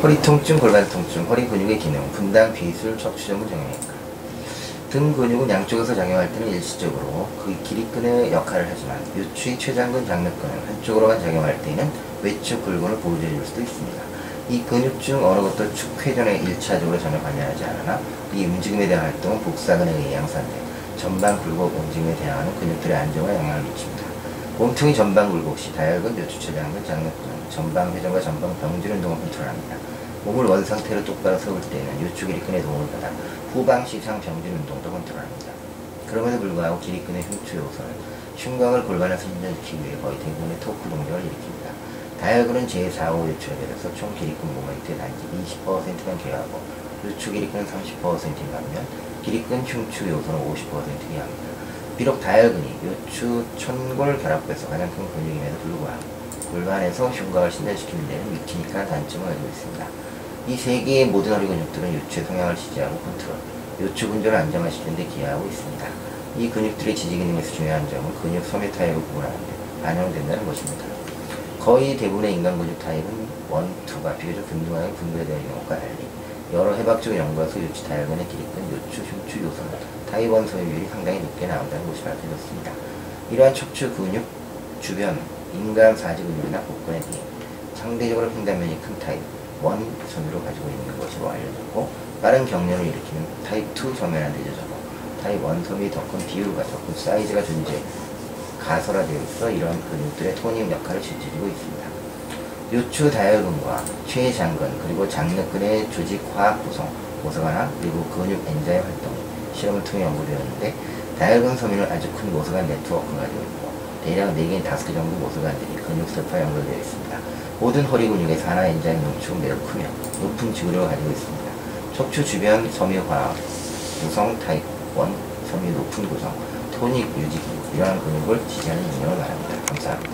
허리 통증, 골반 통증, 허리 근육의 기능, 분당, 비술, 척추 전문 정형외과. 등 근육은 양쪽에서 작용할 때는 일시적으로 그 길이끈의 역할을 하지만 요추의 최장근 장력근은 한쪽으로만 작용할 때는 외축 굴근을 보조해 줄 수도 있습니다. 이 근육 중 어느 것도 축 회전에 일차적으로 전혀 관여하지 않으나 이 움직임에 대한 활동은 복사근에 의해 양산돼 전방 굴곡 움직임에 대항하는 근육들의 안정에 영향을 미칩니다. 몸통이 전방 굴곡 시 다혈근, 요추 최장근, 장력근은 전방 회전과 전방 병진 운동을 컨트롤합니다. 몸을 원 상태로 똑바로 세울 때는 요추 길이끈의 도움을 받아 후방 시상 병진 운동도 컨트롤합니다. 그럼에도 불구하고 길이끈의 흉추 요소는 흉곽을 골반에서 진전시키기 위해 거의 대부분의 토크 동작을 일으킵니다. 다혈근은 제4, 5 요추에 비해서 총 길이끈 모멘트의 단지 20%만 기여하고 요추 길이끈은 30%인 반면 길이끈 흉추 요소는 50% 기여합니다. 비록 다혈근이 요추 천골 결합부에서 가장 큰 근육임에도 불구하고 골반에서 흉곽을 신전시키는 데는 미치니까 단점을 가지고 있습니다. 이 세 개의 모든 허리 근육들은 요추의 성향을 지지하고 컨트롤, 요추 근조를 안정화시키는 데 기여하고 있습니다. 이 근육들의 지지 기능에서 중요한 점은 근육 섬유 타입을 구분하는 데 반영된다는 것입니다. 거의 대부분의 인간 근육 타입은 원, 투가 비교적 균등하게 분배되어 있는 것과 달리 여러 해박적 연구에서 요추 다혈근의 길이끈, 요추, 흉추 요소는 타입 원 소유율이 상당히 높게 나온다는 것이 밝혀졌습니다. 이러한 척추 근육 주변 인간 사지 근육이나 복근에 비해 상대적으로 횡단면이 큰 타입 원 섬유로 가지고 있는 것으로 알려졌고 빠른 경련을 일으키는 타입 2 섬유한테 젖어고 타입 1 섬유의 더큰 비율과 더 큰 사이즈가 존재 가설화되어 있어 이러한 근육들의 토닝 역할을 실질지고 있습니다. 요추 다혈근과 최 장근 그리고 장력근의 조직 화학 구성 모서관화 그리고 근육 엔자임 활동 실험을 통해 연구되었는데 다열근 섬유는 아주 큰 모세관 네트워크가 가지고 있고 대략 4개, 5개 정도 모세관들이 근육 세포와 연결되어 있습니다. 모든 허리 근육의 산화 enzyme 농축은 매우 크며 높은 지구력을 가지고 있습니다. 척추 주변 섬유 화학 구성 타입 1 섬유 높은 구성 토닉 유지 기능 이러한 근육을 지지하는 능력을 말합니다. 감사합니다.